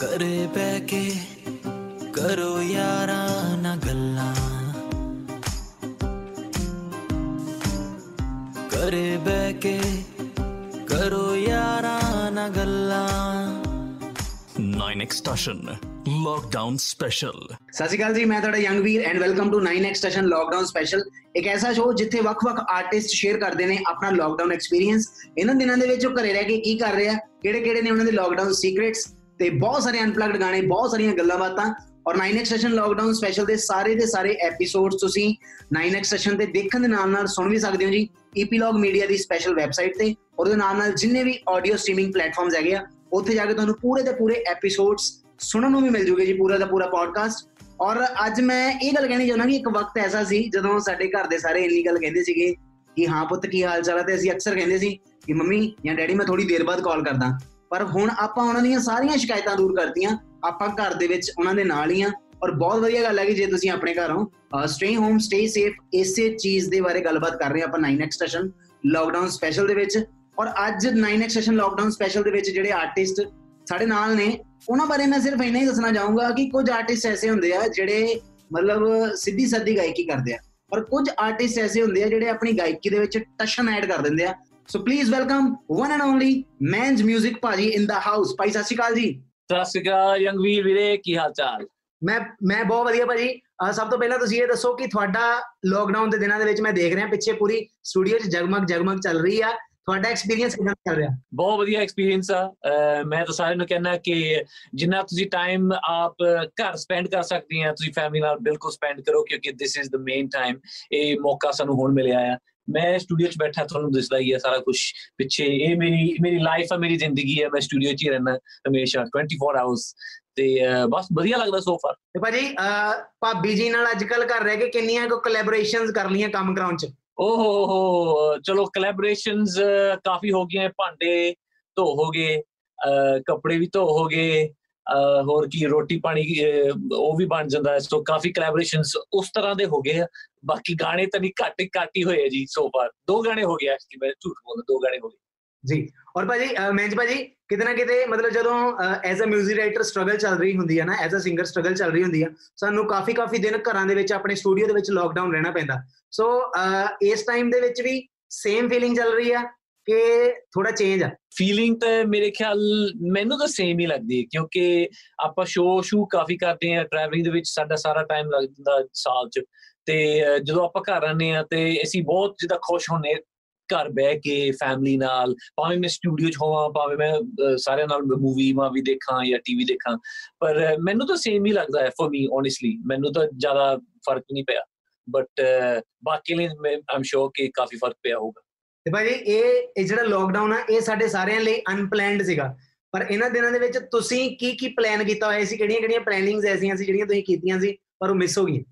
ਕਰੇ ਬੈ ਕੇ ਕਰੋ ਯਾਰਾਂ ਨਾ ਗੱਲਾਂ। ਕਰੇ ਬੈ ਕੇ ਕਰੋ ਯਾਰਾਂ ਨਾ ਗੱਲਾਂ। 9 ਐਕਸਟੈਸ਼ਨ ਲੋਕਡਾਊਨ ਸਪੈਸ਼ਲ ਸਤਿ ਸ਼੍ਰੀ ਅਕਾਲ ਜੀ ਮੈਂ ਤੁਹਾਡਾ ਯੰਗ ਵੀਰ ਐਂਡ ਵੈਲਕਮ ਟੂ 9 ਐਕਸਟੈਸ਼ਨ ਲੋਕਡਾਊਨ ਸਪੈਸ਼ਲ ਇੱਕ ਐਸਾ ਸ਼ੋਅ ਜਿੱਥੇ ਵੱਖ-ਵੱਖ ਆਰਟਿਸਟ ਸ਼ੇਅਰ ਕਰਦੇ ਨੇ ਆਪਣਾ ਲੋਕਡਾਊਨ ਐਕਸਪੀਰੀਅੰਸ ਇਹਨਾਂ ਦਿਨਾਂ ਦੇ ਵਿੱਚ ਉਹ ਘਰੇ ਰਹਿ ਕੇ ਕੀ ਕਰ ਰਿਹਾ ਕਿਹੜੇ-ਕਿਹੜੇ ਨੇ ਉਹਨਾਂ ਦੇ ਲੋਕਡਾਊਨ ਸੀਕ੍ਰੀਟਸ ਤੇ ਬਹੁਤ ਸਾਰੇ ਅਨਪਲੱਗਡ ਗਾਣੇ, ਬਹੁਤ ਸਾਰੀਆਂ ਗੱਲਾਂ ਬਾਤਾਂ ਔਰ 9 ਐਕਸਟੈਸ਼ਨ ਲੋਕਡਾਊਨ ਸਪੈਸ਼ਲ ਦੇ ਸਾਰੇ ਦੇ ਸਾਰੇ ਐਪੀਸੋਡਸ ਤੁਸੀਂ 9 ਐਕਸਟੈਸ਼ਨ ਤੇ ਦੇਖਣ ਦੇ ਨਾਲ-ਨਾਲ ਸੁਣ ਵੀ ਸਕਦੇ ਹੋ ਜੀ ਈਪੀਲੌਗ ਮੀਡੀਆ ਦੀ ਸਪੈਸ਼ਲ ਵੈਬਸਾਈਟ ਤੇ ਉਹਦੇ ਨਾਲ-ਨਾਲ ਜਿੰਨੇ ਵੀ ਆਡੀਓ ਸਟ੍ਰੀਮਿੰਗ ਪਲੇਟਫਾਰਮਸ ਹੈਗੇ ਆ, ਉੱਥੇ ਜਾ ਕੇ ਤੁਹਾਨੂੰ ਪੂਰੇ ਦੇ ਪੂਰੇ ਐਪੀਸੋਡਸ ਸੁਣਨ ਨੂੰ ਵੀ ਮਿਲ ਜੂਗੇ ਜੀ, ਪੂਰਾ ਦਾ ਪੂਰਾ ਪੋਡਕਾਸਟ ਔਰ ਅੱਜ ਮੈਂ ਇਹ ਗੱਲ ਕਹਿਣੀ ਚਾਹੁੰਦਾ ਕਿ ਇੱਕ ਵਕਤ ਐਸਾ ਸੀ ਜਦੋਂ ਸਾਡੇ ਘਰ ਦੇ ਸਾਰੇ ਇੰਨੀ ਗੱਲ ਕਹਿੰਦੇ ਸੀਗੇ ਕਿ ਹਾਂ ਪੁੱਤ ਕੀ ਹਾਲ ਚਾਲ ਹੈ ਤੇ ਅਸੀਂ ਅਕਸਰ ਕਹਿੰਦੇ ਸੀ ਕਿ ਮੰਮੀ ਜਾਂ ਡੈਡੀ ਮੈਂ ਥੋੜੀ ਦੇਰ ਬਾਅਦ ਕਾਲ ਕਰਦਾ। ਪਰ ਹੁਣ ਆਪਾਂ ਉਹਨਾਂ ਦੀਆਂ ਸਾਰੀਆਂ ਸ਼ਿਕਾਇਤਾਂ ਦੂਰ ਕਰਤੀਆਂ, ਆਪਾਂ ਘਰ ਦੇ ਵਿੱਚ ਉਹਨਾਂ ਦੇ ਨਾਲ ਹੀ ਆ ਔਰ ਬਹੁਤ ਵਧੀਆ ਗੱਲ ਹੈ ਕਿ ਜੇ ਤੁਸੀਂ ਆਪਣੇ ਘਰ ਹੋ ਸਟੇ ਹੋਮ ਸਟੇ ਸੇਫ ਇਸੇ ਚੀਜ਼ ਦੇ ਬਾਰੇ ਗੱਲਬਾਤ ਕਰ ਰਹੇ ਆਪਾਂ 9 ਐਕਸਟੈਸ਼ਨ ਲਾਕਡਾਊਨ ਸਪੈਸ਼ਲ ਦੇ ਵਿੱਚ ਔਰ ਅੱਜ 9 ਐਕਸਟੈਸ਼ਨ ਲਾਕਡਾਊਨ ਸਪੈਸ਼ਲ ਦੇ ਵਿੱਚ ਜਿਹੜੇ ਆਰਟਿਸਟ ਸਾਡੇ ਨਾਲ ਨੇ, ਉਹਨਾਂ ਬਾਰੇ ਮੈਂ ਸਿਰਫ ਇੰਨਾ ਹੀ ਦੱਸਣਾ ਚਾਹੂੰਗਾ ਕਿ ਕੁਝ ਆਰਟਿਸਟ ਐਸੇ ਹੁੰਦੇ ਆ ਜਿਹੜੇ ਮਤਲਬ ਸਿੱਧੀ ਸਾਦੀ ਗਾਇਕੀ ਕਰਦੇ ਆ ਔਰ ਕੁਝ ਆਰਟਿਸਟ ਐਸੇ ਹੁੰਦੇ ਆ ਜਿਹੜੇ ਆਪਣੀ ਗਾਇਕੀ ਦੇ ਵਿੱਚ ਟਸ਼ਨ ਐਡ ਕਰ ਦਿੰਦੇ ਆ so please welcome one and only men's 뮤직 ਭਾਜੀ ਇਨ ਦਾ ਹਾਊਸ ਭਾਈ ਸਤਿ ਸ਼੍ਰੀ ਅਕਾਲ ਜੀ ਸਤਿ ਸ਼੍ਰੀ ਅਕਾਲ ਯੰਗ ਵੀਰ ਕੀ ਹਾਲ ਚਾਲ? ਮੈਂ ਮੈਂ ਬਹੁਤ ਵਧੀਆ ਭਾਜੀ। ਸਭ ਤੋਂ ਪਹਿਲਾਂ ਤੁਸੀਂ ਇਹ ਦੱਸੋ ਕਿ ਤੁਹਾਡਾ ਲੋਕਡਾਊਨ ਦੇ ਦਿਨਾਂ ਦੇ ਵਿੱਚ ਮੈਂ ਦੇਖ ਰਿਹਾ ਪਿੱਛੇ ਪੂਰੀ ਸਟੂਡੀਓ 'ਚ ਜਗਮਗ ਜਗਮਗ ਚੱਲ ਰਹੀ ਆ। ਤੁਹਾਡਾ ਐਕਸਪੀਰੀਅੰਸ ਕਿਦਾਂ ਚੱਲ ਰਿਹਾ? ਬਹੁਤ ਵਧੀਆ ਐਕਸਪੀਰੀਅੰਸ ਆ। ਮੈਂ ਤਾਂ ਸਾਰਿਆਂ ਨੂੰ ਕਹਿਣਾ ਕਿ ਜਿੰਨਾ ਤੁਸੀਂ ਟਾਈਮ ਆਪ ਘਰ ਸਪੈਂਡ ਕਰ ਸਕਦੇ ਆ ਤੁਸੀਂ ਫੈਮਿਲੀ ਨਾਲ ਬਿਲਕੁਲ ਸਪੈਂਡ ਕਰੋ ਕਿਉਂਕਿ this is the main time ਇਹ ਮੌਕਾ ਸਾਨੂੰ ਹੁਣ ਮਿਲਿਆ ਆ। ਮੈਂ ਸਟੂਡੀਓ 'ਚ ਬੈਠਾ ਤੁਹਾਨੂੰ ਦਿਸਦਾ ਹੀ ਹੈ ਸਾਰਾ ਕੁਝ ਪਿੱਛੇ। ਇਹ ਮੇਰੀ ਮੇਰੀ ਲਾਈਫ ਆ ਮੇਰੀ ਜ਼ਿੰਦਗੀ ਹੈ ਮੈਂ ਸਟੂਡੀਓ 'ਚ ਹੀ ਰਹਿਣਾ ਹਮੇਸ਼ਾ 24 ਆਵਰਸ ਤੇ ਬਸ ਵਧੀਆ ਲੱਗਦਾ ਸੋ ਫਾਰ ਤੇ ਭਾਜੀ ਭਾਬੀ ਜੀ ਨਾਲ ਅੱਜ ਕੱਲ ਕਰ ਰਹੇ ਕਿ ਕਿੰਨੀਆਂ ਕੋ ਕੋਲੈਬੋਰੇਸ਼ਨਸ ਕਰ ਲੀਆਂ ਕੰਮ ਕਰਾਉਣ 'ਚ? ਓਹ ਹੋ ਚਲੋ ਕੋਲੈਬੋਰੇਸ਼ਨਸ ਕਾਫੀ ਹੋ ਗਈਆਂ। ਭਾਂਡੇ ਧੋ ਹੋ ਗਏ ਕੱਪੜੇ ਵੀ ਧੋ ਹੋ ਗਏ। ਹੋਰ ਕੀ ਰੋਟੀ ਪਾਣੀ ਉਹ ਵੀ ਬਣ ਜਾਂਦਾ ਹੈ। ਸੋ ਕਾਫੀ ਕੋਲੈਬੋਰੇਸ਼ਨਸ ਉਸ ਤਰ੍ਹਾਂ ਦੇ ਹੋ ਗਏ ਆ। ਬਾਕੀ ਗਾਣੇ ਤਾਂ ਨਹੀਂ, ਘੱਟ ਘੱਟ ਹੀ ਹੋਏ ਜੀ ਸੋ ਫਾਰ ਦੋ ਗਾਣੇ ਹੋ ਗਏ ਐਕਚੁਅਲੀ ਮੈਂ ਝੂਠ ਬੋਲਦਾ, ਦੋ ਗਾਣੇ ਹੋ ਗਏ। ਜੀ। ਔਰ ਭਾਜੀ ਮੈਂਜ ਭਾਜੀ, ਕਿਤੇ ਨਾ ਕਿਤੇ ਮਤਲਬ ਜਦੋਂ ਐਜ਼ ਅ 뮤직 ਰਾਈਟਰ ਸਟਰਗਲ ਚੱਲ ਰਹੀ ਹੁੰਦੀ ਹੈ ਨਾ ਐਜ਼ ਅ ਸਿੰਗਰ ਸਟਰਗਲ ਚੱਲ ਰਹੀ ਹੁੰਦੀ ਆ, ਸਾਨੂੰ ਕਾਫੀ ਕਾਫੀ ਦਿਨ ਘਰਾਂ ਦੇ ਵਿੱਚ, ਆਪਣੇ ਸਟੂਡੀਓ ਦੇ ਵਿੱਚ ਲਾਕਡਾਊਨ ਰਹਿਣਾ ਪੈਂਦਾ। ਸੋ ਇਸ ਟਾਈਮ ਦੇ ਵਿੱਚ ਵੀ ਸੇਮ ਫੀਲਿੰਗ ਚੱਲ ਰਹੀ ਆ ਕਿ ਥੋੜਾ ਚੇਂਜ ਆ। ਫੀਲਿੰਗ ਤਾਂ ਮੇਰੇ ਖਿਆਲ ਮੈਨੂੰ ਤਾਂ ਸੇਮ ਹੀ ਲੱਗਦੀ ਹੈ, ਕਿਉਂਕਿ ਆਪਾਂ ਸ਼ੋ ਸ਼ੂ ਕਾਫੀ ਕਰਦੇ ਆ ਟਰੈਵਲਿੰਗ ਦੇ ਵਿੱਚ ਸਾਡਾ ਸਾਰਾ ਟਾਈਮ ਲੱਗ ਜਾਂਦਾ ਸਾਲ 'ਚ। ਤੇ ਜਦੋਂ ਆਪਾਂ ਘਰ ਆਨੇ ਆ ਤੇ ਅਸੀਂ ਬਹੁਤ ਜਿੱਦਾਂ ਖੁਸ਼ ਹੁੰਨੇ ਘਰ ਬਹਿ ਕੇ ਫੈਮਿਲੀ ਨਾਲ, ਭਾਵੇਂ ਮੈਂ ਸਟੂਡੀਓ 'ਚ ਹੋਵਾਂ, ਭਾਵੇਂ ਮੈਂ ਸਾਰਿਆਂ ਨਾਲ ਮੂਵੀ ਮਾ ਵੀ ਦੇਖਾਂ ਜਾਂ ਟੀਵੀ ਦੇਖਾਂ, ਪਰ ਮੈਨੂੰ ਤਾਂ ਸੇਮ ਹੀ ਲੱਗਦਾ ਹੈ ਫॉर ਮੀ ਓਨੈਸਟਲੀ ਮੈਨੂੰ ਤਾਂ ਜ਼ਿਆਦਾ ਫ਼ਰਕ ਨਹੀਂ ਪਿਆ। ਬਟ ਬਾਕੀ ਲਈ ਮੈਂ ਆਮ ਸ਼ੋਰ ਕਿ ਕਾਫੀ ਫ਼ਰਕ ਪਿਆ ਹੋਊਗਾ। ਤੇ ਭਾਜੀ ਇਹ ਇਹ ਜਿਹੜਾ ਲੋਕਡਾਊਨ ਆ, ਇਹ ਸਾਡੇ ਸਾਰਿਆਂ ਲਈ ਅਨਪਲੈਨਡ ਸੀਗਾ। ਪਰ ਇਹਨਾਂ ਦਿਨਾਂ ਦੇ ਵਿੱਚ ਤੁਸੀਂ ਕੀ ਕੀ ਪਲਾਨ ਕੀਤਾ ਹੋਇਆ ਸੀ? ਕਿਹੜੀਆਂ ਕਿਹੜੀਆਂ ਪਲੈਨਿੰਗਸ ਐਸੀਆਂ ਸੀ ਜਿਹੜੀਆਂ ਤੁਸੀਂ ਕੀਤੀਆਂ ਸੀ, ਪਰ ਉਹ ਮਿਸ ਹੋ ਗਈਆਂ?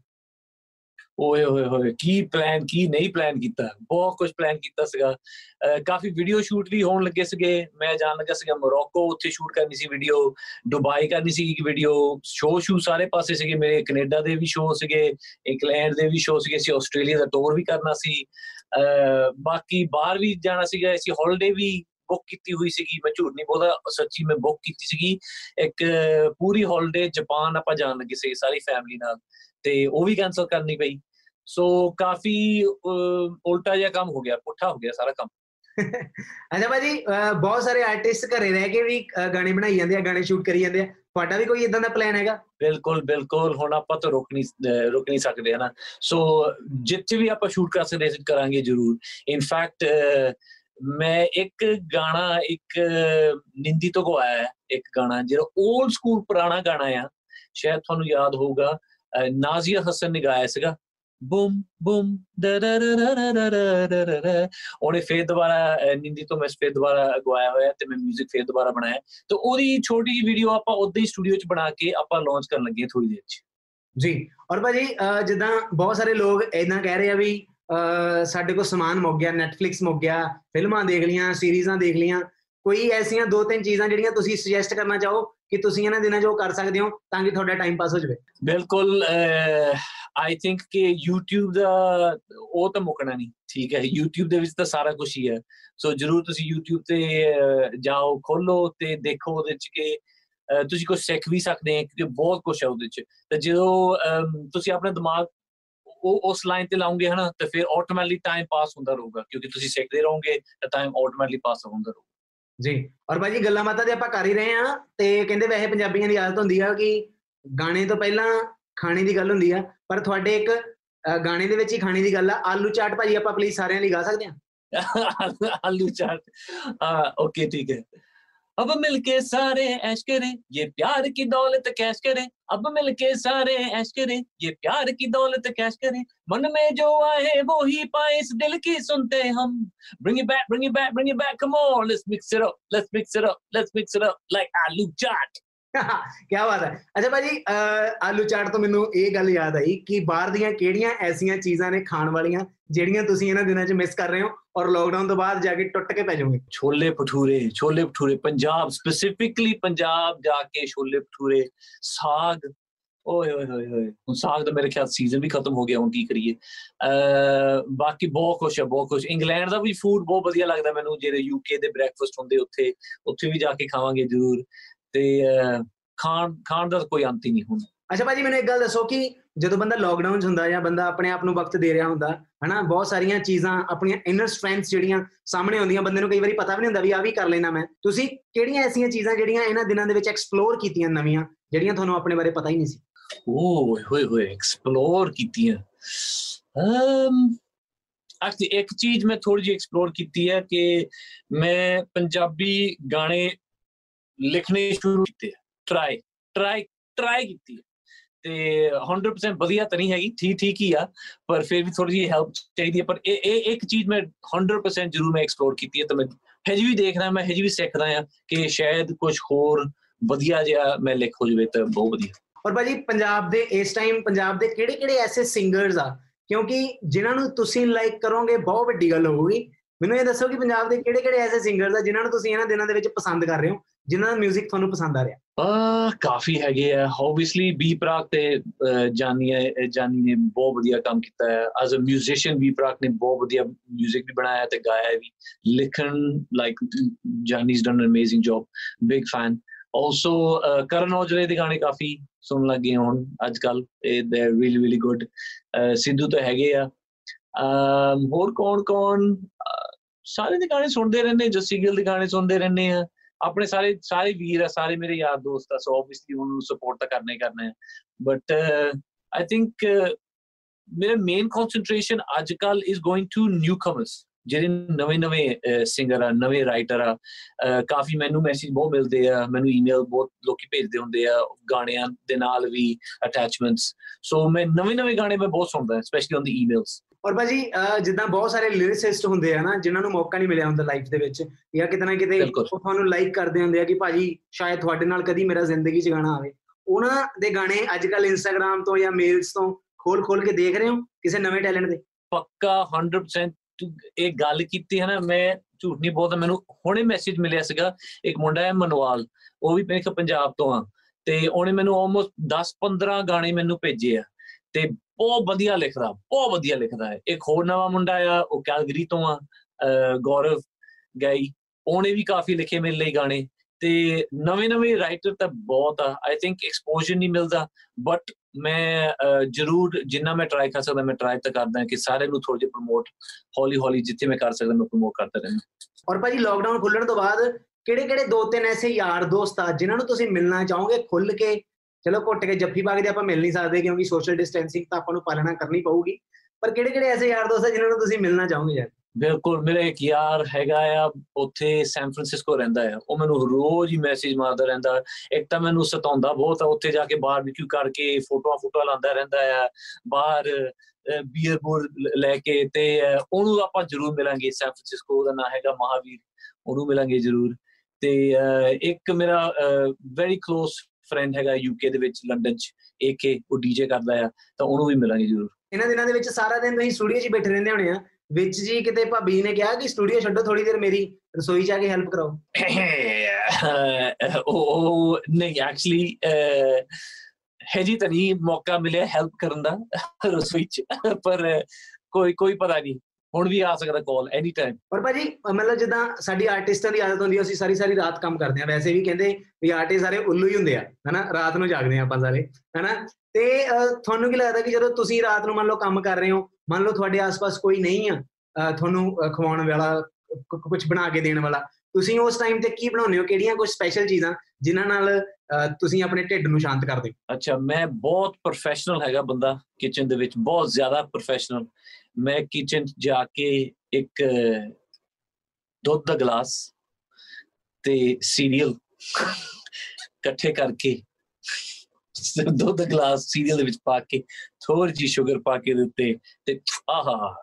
ਓਏ ਹੋਏ ਹੋਏ ਕੀ ਪਲਾਨ ਕੀ ਨਹੀਂ ਪਲਾਨ ਕੀਤਾ? ਬਹੁਤ ਕੁਝ ਪਲਾਨ ਕੀਤਾ ਸੀਗਾ। ਕਾਫੀ ਵੀਡੀਓ ਸ਼ੂਟ ਵੀ ਹੋਣ ਲੱਗੇ ਸੀਗੇ। ਮੈਂ ਜਾਣ ਲੱਗਾ ਸੀਗਾ ਮੋਰੋਕੋ ਉੱਥੇ ਸ਼ੂਟ ਕਰਨੀ ਸੀ ਵੀਡੀਓ ਦੁਬਈ ਕਰਨੀ ਸੀ ਇੱਕ ਵੀਡੀਓ ਸ਼ੋ ਸ਼ੂ ਸਾਰੇ ਪਾਸੇ ਸੀਗੇ। ਮੇਰੇ ਕੈਨੇਡਾ ਦੇ ਵੀ ਸ਼ੋ ਸੀਗੇ ਇੰਗਲੈਂਡ ਦੇ ਵੀ ਸ਼ੋ ਸੀਗੇ। ਸੀ ਆਸਟ੍ਰੇਲੀਆ ਦਾ ਟੂਰ ਵੀ ਕਰਨਾ ਸੀ। ਬਾਕੀ ਬਾਹਰ ਵੀ ਜਾਣਾ ਸੀਗਾ, ਅਸੀਂ ਹੌਲੀਡੇ ਵੀ ਬੁੱਕ ਕੀਤੀ ਹੋਈ ਸੀਗੀ, ਮੈਂ ਝੂਠ ਨਹੀਂ ਬੋਲਦਾ, ਸੱਚੀ ਮੈਂ ਬੁੱਕ ਕੀਤੀ ਸੀਗੀ। ਇੱਕ ਪੂਰੀ ਹੌਲੀਡੇ ਜਾਪਾਨ ਆਪਾਂ ਜਾਣ ਲੱਗੇ ਸੀ, ਸਾਰੀ ਫੈਮਿਲੀ ਨਾਲ, ਤੇ ਉਹ ਵੀ ਕੈਨਸਲ ਕਰਨੀ ਪਈ। ਸੋ ਕਾਫੀ ਉਲਟਾ ਜਿਹਾ ਕੰਮ ਹੋ ਗਿਆ, ਪੁੱਠਾ ਹੋ ਗਿਆ ਸਾਰਾ ਕੰਮ। ਅੱਛਾ ਭਾਜੀ ਬਹੁਤ ਸਾਰੇ ਆਰਟਿਸਟ ਘਰੇ ਰਹਿ ਕੇ ਵੀ ਗਾਣੇ ਬਣਾਈ ਜਾਂਦੇ ਆ, ਗਾਣੇ ਸ਼ੂਟ ਕਰੀ ਜਾਂਦੇ ਆ। ਤੁਹਾਡਾ ਵੀ ਕੋਈ ਇਦਾਂ ਦਾ ਪਲਾਨ ਹੈਗਾ? ਬਿਲਕੁਲ ਬਿਲਕੁਲ। ਹੁਣ ਆਪਾਂ ਤਾਂ ਰੁਕ ਨਹੀਂ ਰੁਕ ਨਹੀਂ ਸਕਦੇ, ਹਨਾ? ਸੋ ਜਿੱਥੇ ਵੀ ਆਪਾਂ ਸ਼ੂਟ ਕਰ ਸਕਦੇ ਕਰਾਂਗੇ ਜ਼ਰੂਰ। ਇਨਫੈਕਟ ਮੈਂ ਇੱਕ ਗਾਣਾ, ਇੱਕ ਨਿੰਦੀ ਤੋਂ ਗਵਾਇਆ ਹੈ, ਇੱਕ ਗਾਣਾ, ਜਿਹੜਾ 올ਡ ਸਕੂਲ ਪੁਰਾਣਾ ਗਾਣਾ ਆ। ਸ਼ਾਇਦ ਤੁਹਾਨੂੰ ਯਾਦ ਹੋਊਗਾ ਨਾਜ਼ੀਆ ਹਸਨ ਨੇ ਗਾਇਆ ਸੀਗਾ। ਬੂਮ ਬੂਮ, ਦ ਦ ਦ ਦ ਦ ਉਹਨੇ ਫੇਰ ਦੁਬਾਰਾ ਨਿੰਦੀ ਤੋਂ ਮੈਂ ਫੇਰ ਦੁਬਾਰਾ ਗਵਾਇਆ ਹੋਇਆ ਤੇ ਮੈਂ 뮤직 ਫੇਰ ਦੁਬਾਰਾ ਬਣਾਇਆ। ਤੇ ਉਹਦੀ ਛੋਟੀ ਜਿਹੀ ਵੀਡੀਓ ਆਪਾਂ ਉਦਾਂ ਹੀ ਸਟੂਡੀਓ 'ਚ ਬਣਾ ਕੇ ਆਪਾਂ ਲਾਂਚ ਕਰਨ ਲੱਗੇ ਥੋੜੀ ਦੇਰ 'ਚ। ਜੀ, ਔਰ ਭਾਜੀ ਜਿੱਦਾਂ ਬਹੁਤ ਸਾਰੇ ਲੋਕ ਇਦਾਂ ਕਹਿ ਰਹੇ ਆ ਵੀ ਸਾਡੇ ਕੋਲ ਸਮਾਨ ਮੁੱਕ ਗਿਆ ਨੈਟਫਲਿਕਸ ਮੁੱਕ ਗਿਆ, ਫਿਲਮਾਂ ਦੇਖ ਲੀਆਂ ਸੀਰੀਜ਼ਾਂ ਦੇਖ ਲੀਆਂ ਕੋਈ ਐਸੀਆਂ ਦੋ ਤਿੰਨ ਚੀਜ਼ਾਂ ਜਿਹੜੀਆਂ ਤੁਸੀਂ ਸੁਜੈਸਟ ਕਰਨਾ ਚਾਹੋ ਕਿ ਤੁਸੀਂ ਇਹਨਾਂ ਦਿਨਾਂ ਜੋ ਕਰ ਸਕਦੇ ਹੋ ਤਾਂ ਕਿ ਤੁਹਾਡਾ ਟਾਈਮ ਪਾਸ ਹੋ ਜਾਵੇ। ਬਿਲਕੁਲ ਆਈ ਥਿੰਕ ਕਿ YouTube ਦਾ ਉਹ ਤਾਂ ਮੁਕਣਾ ਨਹੀਂ ਠੀਕ ਹੈ। YouTube ਦੇ ਵਿੱਚ ਤਾਂ ਸਾਰਾ ਕੁਝ ਹੀ ਹੈ। ਸੋ ਜਰੂਰ ਤੁਸੀਂ YouTube ਤੇ ਜਾਓ ਖੋਲੋ ਤੇ ਦੇਖੋ ਉਹਦੇ ਚ ਕਿ ਅਹ ਤੁਸੀਂ ਕੁਝ ਸਿੱਖ ਵੀ ਸਕਦੇ ਆ ਕਿਉਂਕਿ ਬਹੁਤ ਕੁਝ ਹੈ ਉਹਦੇ ਚ। ਤੇ ਜਦੋਂ ਅਮ, ਤੁਸੀਂ ਆਪਣੇ ਦਿਮਾਗ ਉਹ ਉਸ ਲਾਈਨ ਤੇ ਲਾਉਂਗੇ ਹਨਾ ਤੇ ਫਿਰ ਆਟੋਮੈਟਿਕਲੀ ਟਾਈਮ ਪਾਸ ਹੁੰਦਾ ਰਹੂਗਾ ਕਿਉਂਕਿ ਤੁਸੀਂ ਸਿੱਖਦੇ ਰਹੋਗੇ ਤਾਂ ਟਾਈਮ ਆਟੋਮੈਟਿਕਲੀ ਪਾਸ ਹੁੰਦਾ ਰਹੂਗਾ। ਜੀ। ਔਰ ਭਾਜੀ ਗੱਲਾਂ ਬਾਤਾਂ ਤੇ ਆਪਾਂ ਕਰ ਹੀ ਰਹੇ ਆ ਤੇ ਕਹਿੰਦੇ ਵੈਸੇ ਪੰਜਾਬੀਆਂ ਦੀ ਆਦਤ ਹੁੰਦੀ ਆ ਕਿ ਗਾਣੇ ਤੋਂ ਪਹਿਲਾਂ ਖਾਣੇ ਦੀ ਗੱਲ ਹੁੰਦੀ ਆ, ਪਰ ਤੁਹਾਡੇ ਇੱਕ ਗਾਣੇ ਦੇ ਵਿੱਚ ਹੀ ਖਾਣੇ ਦੀ ਗੱਲ ਆ। ਆਲੂ ਚਾਟ ਭਾਜੀ ਆਪਾਂ ਪਲੀਜ਼ ਸਾਰਿਆਂ ਲਈ ਗਾ ਸਕਦੇ ਆ ਆਲੂ ਚਾਟ। ਆ ਓਕੇ ਠੀਕ ਹੈ। अब मिलके सारे ऐश करें ये प्यार की दौलत कैश करें अब मिलके सारे ऐश करें ये प्यार की दौलत कैश करें मन में जो आए वो ही पाए इस दिल की सुनते हम bring it back bring it back bring it back come on let's mix it up let's mix it up let's mix it up like आलू चाट ਕੀ ਬਾਤ ਹੈ। ਅੱਛਾ ਭਾਜੀ ਆਲੂ ਚਾਟ ਤੋਂ ਮੈਨੂੰ ਇਹ ਗੱਲ ਯਾਦ ਆਈ ਕਿ ਬਾਹਰ ਦੀਆਂ ਕਿਹੜੀਆਂ ਐਸੀਆਂ ਚੀਜ਼ਾਂ ਨੇ ਖਾਣ ਵਾਲੀਆਂ ਜਿਹੜੀਆਂ ਤੁਸੀਂ ਇਹਨਾਂ ਦਿਨਾਂ 'ਚ ਮਿਸ ਕਰ ਰਹੇ ਹੋ ਔਰ ਲੋਕਡਾਊਨ ਤੋਂ ਬਾਅਦ ਜਾ ਕੇ ਟੁੱਟ ਕੇ ਪੈ ਜਾਓਗੇ? ਛੋਲੇ ਭਟੂਰੇ ਛੋਲੇ ਭਟੂਰੇ ਪੰਜਾਬ ਸਪੈਸੀਫਿਕਲੀ ਪੰਜਾਬ ਜਾ ਕੇ ਛੋਲੇ ਭਟੂਰੇ ਸਾਗ। ਓਏ ਓਏ ਓਏ ਓਏ, ਹੁਣ ਸਾਗ ਦਾ ਮੇਰੇ ਖਿਆਲ ਸੀਜ਼ਨ ਵੀ ਖਤਮ ਹੋ ਗਿਆ, ਹੁਣ ਕੀ ਕਰੀਏ? ਅ ਬਾਕੀ ਬਹੁਤ ਕੁਝ ਹੈ ਬਹੁਤ ਕੁਝ ਇੰਗਲੈਂਡ ਦਾ ਵੀ ਫੂਡ ਬਹੁਤ ਵਧੀਆ ਲੱਗਦਾ ਮੈਨੂੰ, ਜਿਹੜੇ ਯੂਕੇ ਦੇ ਬ੍ਰੈਕਫਾਸਟ ਹੁੰਦੇ ਉੱਥੇ ਉੱਥੇ ਵੀ ਜਾ ਕੇ ਖਾਵਾਂਗੇ ਜ਼ਰੂਰ। ਤੇ ਖਾਣ ਖਾਣ ਦਾ ਕੋਈ ਅੰਤ ਹੀ ਨਹੀਂ ਹੁਣ ਅੱਛਾ ਭਾਜੀ ਮੈਨੂੰ ਇੱਕ ਗੱਲ ਦੱਸੋ ਕਿ ਜਦੋਂ ਬੰਦਾ ਲੋਕਡਾਊਨ 'ਚ ਹੁੰਦਾ ਜਾਂ ਬੰਦਾ ਆਪਣੇ ਆਪ ਨੂੰ ਵਕਤ ਦੇ ਰਿਹਾ ਹੁੰਦਾ ਹਨਾ ਬਹੁਤ ਸਾਰੀਆਂ ਚੀਜ਼ਾਂ ਆਪਣੀਆਂ ਇਨਰ ਸਟਰੈਂਥਸ ਜਿਹੜੀਆਂ ਸਾਹਮਣੇ ਆਉਂਦੀਆਂ ਬੰਦੇ ਨੂੰ ਕਈ ਵਾਰੀ ਪਤਾ ਵੀ ਨਹੀਂ ਹੁੰਦਾ ਵੀ ਆ ਵੀ ਕਰ ਲੈਣਾ ਮੈਂ। ਤੁਸੀਂ ਕਿਹੜੀਆਂ ਐਸੀਆਂ ਚੀਜ਼ਾਂ ਜਿਹੜੀਆਂ ਇਹਨਾਂ ਦਿਨਾਂ ਦੇ ਵਿੱਚ ਐਕਸਪਲੋਰ ਕੀਤੀਆਂ ਨਵੀਆਂ ਜਿਹੜੀਆਂ ਤੁਹਾਨੂੰ ਆਪਣੇ ਬਾਰੇ ਪਤਾ ਹੀ ਨਹੀਂ ਸੀ? ਓਏ ਹੋਏ ਹੋਏ ਐਕਸਪਲੋਰ ਕੀਤੀਆਂ। ਅਮ ਐਕਚੁਅਲੀ ਇੱਕ ਚੀਜ਼ ਮੈਂ ਥੋੜੀ ਜਿਹੀ ਐਕਸਪਲੋਰ ਕੀਤੀ ਹੈ ਕਿ ਮੈਂ ਪੰਜਾਬੀ ਗਾਣੇ ਲਿਖਣੇ ਸ਼ੁਰੂ ਕੀਤੇ ਟਰਾਈ ਟਰਾਈ ਟਰਾਈ ਕੀਤੀ ਹੈ। ਤੇ 100% ਵਧੀਆ ਤਾਂ ਨਹੀਂ ਹੈਗੀ, ਠੀਕ ਠੀਕ ਹੀ ਆ, ਪਰ ਫਿਰ ਵੀ ਥੋੜੀ ਜਿਹੀ ਹੈਲਪ ਚਾਹੀਦੀ ਹੈ। ਪਰ ਇਹ ਇਹ, ਇੱਕ ਚੀਜ਼ ਮੈਂ 100% ਜ਼ਰੂਰ ਮੈਂ ਐਕਸਪਲੋਰ ਕੀਤੀ ਹੈ ਤਾਂ ਮੈਂ ਹਜੇ ਵੀ ਦੇਖਦਾ ਮੈਂ ਹਜੇ ਵੀ ਸਿੱਖਦਾ ਆ ਕਿ ਸ਼ਾਇਦ ਕੁਝ ਹੋਰ ਵਧੀਆ ਜਿਹਾ ਮੈਂ ਲਿਖ ਹੋ ਜਵੇ ਤਾਂ ਬਹੁਤ ਵਧੀਆ। ਔਰ ਭਾਜੀ, ਪੰਜਾਬ ਦੇ ਇਸ ਟਾਈਮ ਪੰਜਾਬ ਦੇ ਕਿਹੜੇ ਕਿਹੜੇ ਐਸੇ ਸਿੰਗਰਸ ਆ? ਕਿਉਂਕਿ ਜਿਨ੍ਹਾਂ ਨੂੰ ਤੁਸੀਂ ਲਾਈਕ ਕਰੋਗੇ, ਬਹੁਤ ਵੱਡੀ ਗੱਲ ਹੋਊਗੀ। ਮੈਨੂੰ ਇਹ ਦੱਸੋ ਕਿ ਪੰਜਾਬ ਦੇ ਕਿਹੜੇ ਕਿਹੜੇ ਐਸੇ ਸਿੰਗਰਸ ਆ ਜਿਨ੍ਹਾਂ ਨੂੰ ਤੁਸੀਂ ਇਹਨਾਂ ਦਿਨਾਂ ਦੇ ਵਿੱਚ ਪਸੰਦ ਕਰ ਰਹੇ ਹੋ? ਜਿਨ੍ਹਾਂ ਦਾ 뮤직 ਤੁਹਾਨੂੰ ਪਸੰਦ ਆ ਰਿਹਾ ਆ ਕਾਫੀ ਹੈਗੇ ਆ ਆਬਵੀਅਸਲੀ ਬੀ ਪ੍ਰਾਕ ਤੇ ਅਹ, ਜਾਨੀ ਹੈ ਜਾਨੀ ਨੇ ਬਹੁਤ ਵਧੀਆ ਕੰਮ ਕੀਤਾ ਹੈ as a musician B Praak ਨੇ ਬਹੁਤ ਵਧੀਆ 뮤직 ਵੀ ਬਣਾਇਆ ਤੇ ਗਾਇਆ ਵੀ ਲਿਖਣ like Jaani's done an amazing job big fan also uh, ਕਰਨ ਔਜਲੇ ਦੇ ਗਾਣੇ ਕਾਫੀ ਸੁਣਨ ਲੱਗੇ ਹੁਣ ਅੱਜ ਕੱਲ ਦੇ are really really good Sidhu ਤਾਂ ਹੈਗੇ ਆ ਅਮ, ਹੋਰ ਕੌਣ ਕੌਣ ਅਹ, ਸਾਰੇ ਦੇ ਗਾਣੇ ਸੁਣਦੇ ਰਹਿੰਦੇ ਜੱਸੀ ਗਿੱਲ ਦੇ ਗਾਣੇ ਸੁਣਦੇ ਰਹਿੰਦੇ ਆ ਆਪਣੇ ਸਾਰੇ ਸਾਰੇ ਵੀਰ ਆ ਸਾਰੇ ਮੇਰੇ ਯਾਰ ਦੋਸਤ ਆ ਸੋ ਆਬਵੀਅਸਲੀ ਉਹਨਾਂ ਨੂੰ ਸਪੋਰਟ ਤਾਂ ਕਰਨਾ ਹੀ ਕਰਨਾ ਹੈ। ਬਟ ਆਈ ਥਿੰਕ ਮੇਰਾ ਮੇਨ ਕਨਸੈਂਟ੍ਰੇਸ਼ਨ ਅੱਜ ਕੱਲ ਇਜ਼ ਗੋਇੰਗ ਟੂ ਨਿਊਕਮਰਸ ਜਿਹੜੇ ਨਵੇਂ ਨਵੇਂ ਸਿੰਗਰ ਆ ਨਵੇਂ ਰਾਈਟਰ ਆ। ਅਹ, ਕਾਫੀ ਮੈਨੂੰ ਮੈਸੇਜ ਬਹੁਤ ਮਿਲਦੇ ਆ ਮੈਨੂੰ ਈਮੇਲ ਬਹੁਤ ਲੋਕੀ ਭੇਜਦੇ ਹੁੰਦੇ ਆ ਗਾਣਿਆਂ ਦੇ ਨਾਲ ਵੀ ਅਟੈਚਮੈਂਟਸ ਸੋ ਮੈਂ ਨਵੇਂ ਨਵੇਂ ਗਾਣੇ ਮੈਂ ਬਹੁਤ ਸੁਣਦਾ ਸਪੈਸ਼ਲੀ ਔਨ ਦੀ ਈਮੇਲਸ ਔਰ ਭਾਜੀ ਜਿੱਦਾਂ ਬਹੁਤ ਸਾਰੇ ਲਿਰਿਸਿਸਟ ਹੁੰਦੇ ਆ ਨਾ ਜਿਨ੍ਹਾਂ ਨੂੰ ਮੌਕਾ ਨਹੀਂ ਮਿਲਿਆ ਹੁੰਦਾ ਲਾਈਫ ਦੇ ਵਿੱਚ ਜਾਂ ਕਿਤੇ ਨਾ ਕਿਤੇ। ਉਹ ਤੁਹਾਨੂੰ ਲਾਈਕ ਕਰਦੇ ਹੁੰਦੇ ਆ ਕਿ ਭਾਜੀ ਸ਼ਾਇਦ ਤੁਹਾਡੇ ਨਾਲ ਕਦੀ ਮੇਰਾ ਜ਼ਿੰਦਗੀ 'ਚ ਗਾਣਾ ਆਵੇ। ਉਹਨਾਂ ਦੇ ਗਾਣੇ ਅੱਜ ਕੱਲ ਇੰਸਟਾਗ੍ਰam ਤੋਂ ਜਾਂ ਮੇਲਸ ਤੋਂ ਖੋਲ ਖੋਲ ਕੇ ਦੇਖ ਰਹੇ ਹੋ ਕਿਸੇ ਨਵੇਂ ਟੈਲੈਂਟ ਦੇ? ਪੱਕਾ 100% ਤੂੰ ਇਹ ਗੱਲ ਕੀਤੀ ਹੈ ਨਾ ਮੈਂ ਝੂਠ ਨਹੀਂ ਬੋਲਦਾ ਮੈਨੂੰ ਹੁਣੇ ਮੈਸੇਜ ਮਿਲਿਆ ਸੀਗਾ ਇੱਕ ਮੁੰਡਾ ਹੈ ਮਨਵਾਲ ਉਹ ਵੀ ਮੇਰੇ ਪੰਜਾਬ ਤੋਂ ਆ ਤੇ ਉਹਨੇ ਮੈਨੂੰ ਆਲਮੋਸਟ 10 15 ਗਾਣੇ ਮੈਨੂੰ ਭੇਜੇ ਆ। ਤੇ ਬਹੁਤ ਵਧੀਆ ਲਿਖਦਾ ਬਹੁਤ ਵਧੀਆ ਲਿਖਦਾ ਹੈ। ਇੱਕ ਹੋਰ ਨਵਾਂ ਮੁੰਡਾ ਆ ਉਹ ਕੈਲਗਰੀ ਤੋਂ ਆ ਅਹ ਗੌਰਵ ਗਾਈ। ਉਹਨੇ ਵੀ ਕਾਫੀ ਲਿਖੇ ਮੇਰੇ ਲਈ ਗਾਣੇ ਤੇ ਨਵੇਂ ਨਵੇਂ ਰਾਈਟਰ ਤਾਂ ਬਹੁਤ ਆ। ਆਈ ਥਿੰਕ ਐਕਸਪੋਜ਼ਰ ਨਹੀਂ ਮਿਲਦਾ ਬਟ ਮੈਂ ਅਹ, ਜ਼ਰੂਰ ਜਿੰਨਾ ਮੈਂ ਟਰਾਈ ਕਰ ਸਕਦਾ ਮੈਂ ਟਰਾਈ ਤਾਂ ਕਰਦਾ ਕਿ ਸਾਰੇ ਨੂੰ ਥੋੜੇ ਜਿਹਾ ਪ੍ਰਮੋਟ ਹੌਲੀ ਹੌਲੀ ਜਿੱਥੇ ਮੈਂ ਕਰ ਸਕਦਾ ਮੈਂ ਪ੍ਰਮੋਟ ਕਰਦਾ ਰਹਿੰਦਾ। ਔਰ ਭਾਜੀ ਲੋਕਡਾਊਨ ਖੁੱਲਣ ਤੋਂ ਬਾਅਦ ਕਿਹੜੇ ਕਿਹੜੇ ਦੋ ਤਿੰਨ ਐਸੇ ਯਾਰ ਦੋਸਤ ਆ ਜਿਨ੍ਹਾਂ ਨੂੰ ਤੁਸੀਂ ਮਿਲਣਾ ਚਾਹੋਗੇ ਖੁੱਲ ਕੇ ਚਲੋ ਘੁੱਟ ਕੇ ਜੱਫੀ ਪਾ ਕੇ ਤੇ ਆਪਾਂ ਮਿਲ ਨਹੀਂ ਸਕਦੇ ਕਿਉਂਕਿ ਸੋਸ਼ਲ ਡਿਸਟੈਂਸਿੰਗ ਤਾਂ ਆਪਾਂ ਨੂੰ ਪਾਲਣਾ ਕਰਨੀ ਪਊਗੀ। ਪਰ ਕਿਹੜੇ ਕਿਹੜੇ ਐਸੇ ਯਾਰ ਦੋਸਤ ਆ ਜਿਨ੍ਹਾਂ ਨੂੰ ਤੁਸੀਂ ਮਿਲਣਾ ਚਾਹੋਗੇ ਯਾਰ? ਬਿਲਕੁਲ ਮੇਰਾ ਇੱਕ ਯਾਰ ਹੈਗਾ ਆ ਉੱਥੇ ਸੈਨ ਫਰਾਂਸਿਸਕੋ ਰਹਿੰਦਾ ਹੈ ਉਹ ਮੈਨੂੰ ਰੋਜ਼ ਹੀ ਮੈਸੇਜ ਮਾਰਦਾ ਰਹਿੰਦਾ। ਇੱਕ ਤਾਂ ਮੈਨੂੰ ਸਤਾਉਂਦਾ ਬਹੁਤ ਆ ਉੱਥੇ ਜਾ ਕੇ ਬਾਰਬੀਕਿਊ ਕਰਕੇ ਫੋਟੋਆਂ ਫੋਟੋਆਂ ਲਾਉਂਦਾ ਰਹਿੰਦਾ ਆ। ਬਾਹਰ ਬੀਅਰ ਬੋਰ ਲੈ ਕੇ ਤੇ ਅਹ, ਉਹਨੂੰ ਆਪਾਂ ਜ਼ਰੂਰ ਮਿਲਾਂਗੇ। ਸੈਨ ਫਰਾਂਸਿਸਕੋ ਦਾ ਨਾਮ ਹੈਗਾ ਮਹਾਵੀਰ। ਉਹਨੂੰ ਮਿਲਾਂਗੇ ਜ਼ਰੂਰ। ਤੇ ਅਹ, ਇੱਕ ਮੇਰਾ ਵੈਰੀ ক্লোਜ਼ ਫਰੈਂਡ ਹੈਗਾ ਯੂਕੇ ਦੇ ਵਿੱਚ ਲੰਡਨ ਚ ਏਕੇ ਉਹ ਡੀਜੇ ਕਰਦਾ ਆ ਤਾਂ ਉਹਨੂੰ ਵੀ ਮਿਲਾਂਗੇ ਜ਼ਰੂਰ। ਇਹਨਾਂ ਦਿਨਾਂ ਦੇ ਵਿੱਚ ਸਾਰਾ ਦਿਨ ਤੁਸੀਂ ਸਟੂਡੀਓ 'ਚ ਬੈਠੇ ਰਹਿੰਦੇ ਹੋਣੇ ਆ। ਵਿੱਚ ਜੀ ਕਿਤੇ ਭਾਬੀ ਨੇ ਕਿਹਾ ਕਿ ਸਟੂਡੀਓ ਛੱਡੋ ਥੋੜੀ ਦੇਰ ਮੇਰੀ ਰਸੋਈ 'ਚ ਆ ਕੇ ਹੈਲਪ ਕਰਾਓ। ਉਹ ਉਹ ਨਹੀਂ ਐਕਚੁਅਲੀ ਹਜੇ ਤਾਂ ਨਹੀਂ ਮੌਕਾ ਮਿਲਿਆ ਹੈਲਪ ਕਰਨ ਦਾ ਰਸੋਈ ਚ ਪਰ ਕੋਈ ਕੋਈ ਪਤਾ ਨਹੀਂ। ਹੁਣ ਵੀ ਆ ਸਕਦਾ ਕਾਲ ਐਨੀ ਟਾਈਮ ਔਰ ਭਾਜੀ ਮਤਲਬ ਜਿੱਦਾਂ ਸਾਡੀ ਆਰਟਿਸਟਾਂ ਦੀ ਆਦਤ ਹੁੰਦੀ ਹੈ ਅਸੀਂ ਸਾਰੀ ਸਾਰੀ ਰਾਤ ਕੰਮ ਕਰਦੇ ਆ। ਵੈਸੇ ਵੀ ਕਹਿੰਦੇ ਵੀ ਆਰਟਿਸਟ ਸਾਰੇ ਉੱਲੂ ਹੀ ਹੁੰਦੇ ਆ ਹਨਾ? ਰਾਤ ਨੂੰ ਜਾਗਦੇ ਆ ਆਪਾਂ ਸਾਰੇ ਹਨਾ? ਤੇ ਤੁਹਾਨੂੰ ਕੀ ਲੱਗਦਾ ਕਿ ਜਦੋਂ ਤੁਸੀਂ ਰਾਤ ਨੂੰ ਮੰਨ ਲਓ ਕੰਮ ਕਰ ਰਹੇ ਹੋ ਮੰਨ ਲਓ ਤੁਹਾਡੇ ਆਸ-ਪਾਸ ਕੋਈ ਨਹੀਂ ਆ ਤੁਹਾਨੂੰ ਖਵਾਉਣ ਵਾਲਾ ਕੁਝ ਬਣਾ ਕੇ ਦੇਣ ਵਾਲਾ ਤੁਸੀਂ ਉਸ ਟਾਈਮ ਤੇ ਕੀ ਬਣਾਉਂਦੇ ਹੋ? ਕਿਹੜੀਆਂ ਕੁਝ ਸਪੈਸ਼ਲ ਚੀਜ਼ਾਂ ਜਿਨ੍ਹਾਂ ਨਾਲ ਤੁਸੀਂ ਆਪਣੇ ਢਿੱਡ ਨੂੰ ਸ਼ਾਂਤ ਕਰਦੇ? ਹੋ ਅੱਛਾ ਮੈਂ ਬਹੁਤ ਪ੍ਰੋਫੈਸ਼ਨਲ ਹੈਗਾ ਬੰਦਾ ਕਿਚਨ ਦੇ ਵਿੱਚ ਬਹੁਤ ਜ਼ਿਆਦਾ ਪ੍ਰੋਫੈਸ਼ਨਲ ਮੈਂ ਕਿਚਨ ਚ ਜਾ ਕੇ ਇੱਕ ਅਹ, ਦੁੱਧ ਦਾ ਗਲਾਸ ਤੇ ਸੀਰੀਅਲ ਇਕੱਠੇ ਕਰਕੇ ਦੁੱਧ ਦਾ ਗਲਾਸ ਸੀਰੀਅਲ ਦੇ ਵਿੱਚ ਪਾ ਕੇ ਥੋੜੀ ਜੀ ਸ਼ੂਗਰ ਪਾ ਕੇ ਦੇ ਉੱਤੇ ਤੇ ਆਹਾ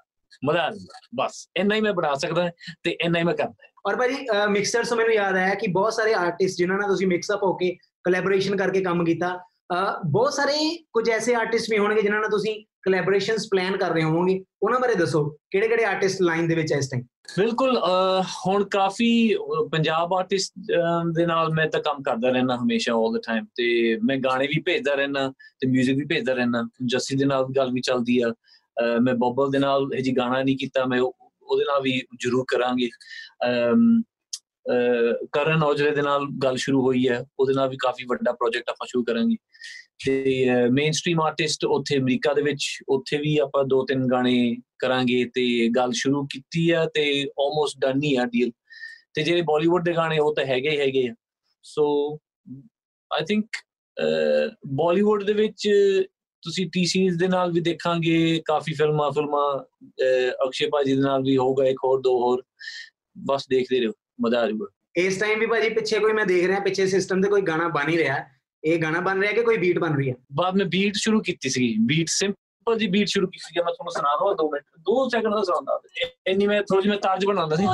ਮਜ਼ਾ ਆ ਜਾਂਦਾ। ਬਸ ਇੰਨਾ ਹੀ ਮੈਂ ਬਣਾ ਸਕਦਾ ਤੇ ਇੰਨਾ ਹੀ ਮੈਂ ਕਰਦਾ ਔਰ ਭਾਜੀ ਮਿਕਸਰਸ ਤੋਂ ਮੈਨੂੰ ਯਾਦ ਆਇਆ ਕਿ ਬਹੁਤ ਸਾਰੇ ਆਰਟਿਸਟ ਜਿਨ੍ਹਾਂ ਨਾਲ ਤੁਸੀਂ ਮਿਕਸ ਅਪ ਹੋ ਕੇ ਕੋਲੈਬੋਰੇਸ਼ਨ ਕਰਕੇ ਕੰਮ ਕੀਤਾ ਅਹ, ਬਹੁਤ ਸਾਰੇ ਕੁਝ ਐਸੇ ਆਰਟਿਸਟ ਵੀ ਹੋਣਗੇ ਜਿਨ੍ਹਾਂ ਨਾਲ ਤੁਸੀਂ ਕੋਲੈਬੋਰੇਸ਼ਨਸ ਪਲਾਨ ਕਰ ਰਹੇ ਹੋਵੋਗੇ ਉਹਨਾਂ ਬਾਰੇ ਦੱਸੋ ਕਿਹੜੇ ਕਿਹੜੇ ਆਰਟਿਸਟ ਲਾਈਨ ਦੇ ਵਿੱਚ ਐ ਇਸ ਟਾਈਮ ਬਿਲਕੁਲ ਅਹ, ਹੁਣ ਕਾਫੀ ਅਹ, ਪੰਜਾਬ ਆਰਟਿਸਟ ਦੇ ਨਾਲ ਮੈਂ ਤਾਂ ਕੰਮ ਕਰਦਾ ਰਹਿਣਾ ਹਮੇਸ਼ਾ 올 ਦ ਟਾਈਮ ਤੇ ਮੈਂ ਗਾਣੇ ਵੀ ਭੇਜਦਾ ਰਹਿਣਾ ਤੇ 뮤직 ਵੀ ਭੇਜਦਾ ਰਹਿਣਾ ਜੱਸੀ ਦੇ ਨਾਲ ਗੱਲ ਵੀ ਚੱਲਦੀ ਆ ਅਹ, ਮੈਂ ਬੋਬਲ ਦੇ ਨਾਲ ਇਹ ਜੀ ਗਾਣਾ ਨਹੀਂ ਕੀਤਾ ਮੈਂ ਉਹ- ਉਹਦੇ ਨਾਲ ਵੀ ਜ਼ਰੂਰ ਕਰਾਂਗੇ ਅਮ, ਅਹ, ਕਰਨ ਔਜਲੇ ਦੇ ਨਾਲ ਗੱਲ ਸ਼ੁਰੂ ਹੋਈ ਹੈ ਉਹਦੇ ਨਾਲ ਵੀ ਕਾਫੀ ਵੱਡਾ ਪ੍ਰੋਜੈਕਟ ਆਪਾਂ ਸ਼ੁਰੂ ਕਰਾਂਗੇ ਤੇ ਮੇਨ ਸਟ੍ਰੀਮ ਆਰਟਿਸਟ ਉੱਥੇ ਅਮਰੀਕਾ ਦੇ ਵਿੱਚ ਉੱਥੇ ਵੀ ਆਪਾਂ ਦੋ ਤਿੰਨ ਗਾਣੇ ਕਰਾਂਗੇ ਤੇ ਗੱਲ ਸ਼ੁਰੂ ਕੀਤੀ ਆ ਤੇ ਆਲਮੋਸਟ ਡਨ ਹੀ ਆ ਡੀਲ ਤੇ ਜਿਹੜੇ ਬਾਲੀਵੁੱਡ ਦੇ ਗਾਣੇ ਉਹ ਤਾਂ ਹੈਗੇ ਹੀ ਹੈਗੇ ਆ। ਸੋ ਆਈ ਥਿੰਕ ਬਾਲੀਵੁੱਡ ਦੇ ਵਿੱਚ ਤੁਸੀਂ ਟੀ ਸੀਰੀਜ਼ ਦੇ ਨਾਲ ਵੀ ਦੇਖਾਂਗੇ ਕਾਫੀ ਫਿਲਮਾਂ ਫਿਲਮਾਂ ਅਹ, ਅਕਸ਼ੇ ਭਾਜੀ ਦੇ ਨਾਲ ਵੀ ਹੋਊਗਾ ਇੱਕ ਹੋਰ ਦੋ ਹੋਰ। ਬਸ ਦੇਖਦੇ ਰਹੋ ਮਜ਼ਾ ਆ ਜਾਊਗਾ। ਇਸ ਟਾਈਮ ਵੀ ਭਾਜੀ ਪਿੱਛੇ ਕੋਈ ਮੈਂ ਦੇਖ ਰਿਹਾ ਪਿੱਛੇ ਸਿਸਟਮ ਤੇ ਕੋਈ ਗਾਣਾ ਬਣ ਹੀ ਰਿਹਾ। ਇਹ ਗਾਣਾ ਬਣ ਰਿਹਾ ਕਿ ਕੋਈ ਬੀਟ ਬਣ ਰਹੀ ਹੈ ਬਾਅਦ ਮੈਂ ਬੀਟ ਸ਼ੁਰੂ ਕੀਤੀ ਸੀ ਬੀਟ ਸਿੰਪਲ ਜੀ ਬੀਟ ਸ਼ੁਰੂ ਕੀਤੀ ਸੀ ਮੈਂ ਤੁਹਾਨੂੰ ਸੁਣਾ ਦਵਾਂ 2 ਮਿੰਟ 2 ਸੈਕਿੰਡ ਦਾ ਸੁਣਾਉਂਦਾ ਇੰਨੀ ਮੈਂ ਥੋੜੀ ਜਿਹੀ ਮੈਂ ਤਾਜ ਬਣਾਉਂਦਾ ਸੀ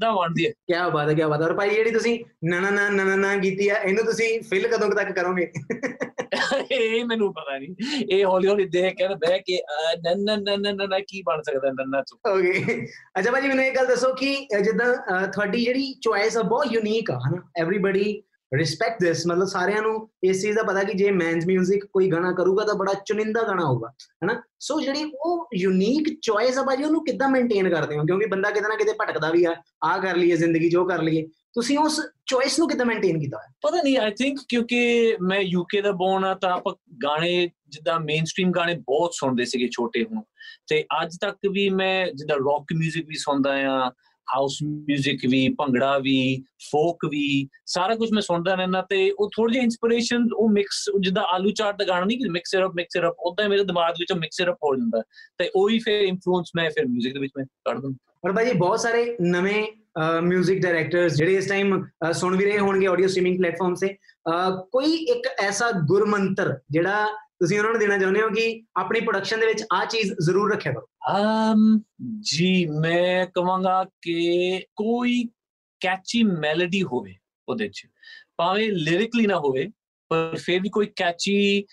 ਏਦਾਂ ਬਣਦੀ ਹੈ ਕੀ ਬਾਤ ਹੈ ਕੀ ਬਾਤ ਹੈ ਔਰ ਭਾਈ ਜਿਹੜੀ ਤੁਸੀਂ ਨਾ ਨਾ ਨਾ ਨਾ ਨਾ ਕੀਤੀ ਹੈ ਇਹਨੂੰ ਤੁਸੀਂ ਫਿਲ ਕਦੋਂ ਤੱਕ ਕਰੋਗੇ ਇਹ ਮੈਨੂੰ ਪਤਾ ਨਹੀਂ ਇਹ ਹੌਲੀ ਹੌਲੀ ਦੇਖ ਕੇ ਬਹਿ ਕੇ ਅਹ, ਨੰਨਾ ਨੰਨਾ ਨੰਨਾ ਕੀ ਬਣ ਸਕਦਾ ਨੰਨਾ ਚ ਓਕੇ ਅੱਛਾ ਭਾਜੀ ਮੈਨੂੰ ਇਹ ਗੱਲ ਦੱਸੋ ਕਿ ਜਿੱਦਾਂ ਤੁਹਾਡੀ ਜਿਹੜੀ ਚੁਆਇਸ ਆ ਬਹੁਤ ਯੂਨੀਕ ਆ ਹਨਾ ਐਵਰੀਬਾਡੀ ਰਿਸਪੈਕਟ ਦਿਸ ਮਤਲਬ ਸਾਰਿਆਂ ਨੂੰ ਇਸ ਚੀਜ਼ ਦਾ ਪਤਾ ਕਿ ਜੇ ਮੈਨਸ 뮤직 ਕੋਈ ਗਾਣਾ ਕਰੂਗਾ ਤਾਂ ਬੜਾ ਚੁਣਿੰਦਾ ਗਾਣਾ ਹੋਊਗਾ ਹਨਾ ਸੋ ਜਿਹੜੀ ਉਹ ਯੂਨੀਕ ਚੁਆਇਸ ਆ ਭਾਜੀ ਉਹਨੂੰ ਕਿੱਦਾਂ ਮੇਨਟੇਨ ਕਰਦੇ ਹੋ ਕਿਉਂਕਿ ਬੰਦਾ ਕਿਤੇ ਨਾ ਕਿਤੇ ਭਟਕਦਾ ਵੀ ਆ ਆ ਕਰ ਲਈਏ ਜ਼ਿੰਦਗੀ ਜੋ ਕਰ ਲਈਏ ਤੁਸੀਂ ਉਸ ਚੁਆਇਸ ਨੂੰ ਕਿੱਦਾਂ ਮੇਨਟੇਨ ਕੀਤਾ ਹੋਇਆ ਪਤਾ ਨਹੀਂ ਆਈ ਥਿੰਕ ਕਿਉਂਕਿ ਮੈਂ ਯੂਕੇ ਦਾ ਬੋਰਨ ਆ ਤਾਂ ਆਪਾਂ ਗਾਣੇ ਜਿੱਦਾਂ ਮੇਨਸਟ੍ਰੀਮ ਗਾਣੇ ਬਹੁਤ ਸੁਣਦੇ ਸੀਗੇ ਛੋਟੇ ਹੁਣ ਤੇ ਅੱਜ ਤੱਕ ਵੀ ਮੈਂ ਜਿੱਦਾਂ ਰੌਕ 뮤직 ਵੀ ਸੁਣਦਾ ਆ ਹਾਊਸ 뮤직 ਵੀ ਭੰਗੜਾ ਵੀ ਫੋਕ ਵੀ ਸਾਰਾ ਕੁਝ ਮੈਂ ਸੁਣਦਾ ਰਹਿੰਦਾ ਤੇ ਉਹ ਥੋੜੀ ਜਿਹੀ ਇਨਸਪੀਰੇਸ਼ਨ ਉਹ ਮਿਕਸ ਜਿੱਦਾਂ ਆਲੂ ਚਾਟ ਦਾ ਗਾਣਾ ਨਹੀਂ ਕਿ mix it up mix it up ਉਦਾਂ ਹੀ ਮੇਰੇ ਦਿਮਾਗ ਵਿੱਚ ਮਿਕਸ ਇਟ ਅਪ ਹੋ ਜਾਂਦਾ ਤੇ ਉਹੀ ਫਿਰ ਇਨਫਲੂਐਂਸ ਮੈਂ ਫਿਰ 뮤직 ਦੇ ਵਿੱਚ ਮੈਂ ਕੱਢ ਦਿੰਦਾ ਔਰ ਭਾਜੀ ਬਹੁਤ ਸਾਰੇ ਨਵੇਂ ਮਿਊਜ਼ਿਕ ਡਾਇਰੈਕਟਰਸ ਜਿਹੜੇ ਇਸ ਟਾਈਮ ਸੁਣ ਵੀ ਰਹੇ ਹੋਣਗੇ ਆਡੀਓ ਸਟ੍ਰੀਮਿੰਗ ਪਲੇਟਫਾਰਮ ਸੇ ਅਹ, ਕੋਈ ਇੱਕ ਐਸਾ ਗੁਰਮੰਤਰ ਜਿਹੜਾ ਤੁਸੀਂ ਉਹਨਾਂ ਨੂੰ ਦੇਣਾ ਚਾਹੁੰਦੇ ਹੋ ਕਿ ਆਪਣੀ ਪ੍ਰੋਡਕਸ਼ਨ ਦੇ ਵਿੱਚ ਆ ਚੀਜ਼ ਜ਼ਰੂਰ ਰੱਖਿਆ ਕਰੋ ਅਮ, ਜੀ, ਮੈਂ ਕਹਾਂਗਾ ਕਿ ਕੋਈ ਕੈਚੀ ਮੈਲੋਡੀ ਹੋਵੇ ਉਹਦੇ 'ਚ, ਭਾਵੇਂ ਲਿਰਿਕਲੀ ਨਾ ਹੋਵੇ, ਪਰ ਫਿਰ ਵੀ ਕੋਈ ਕੈਚੀ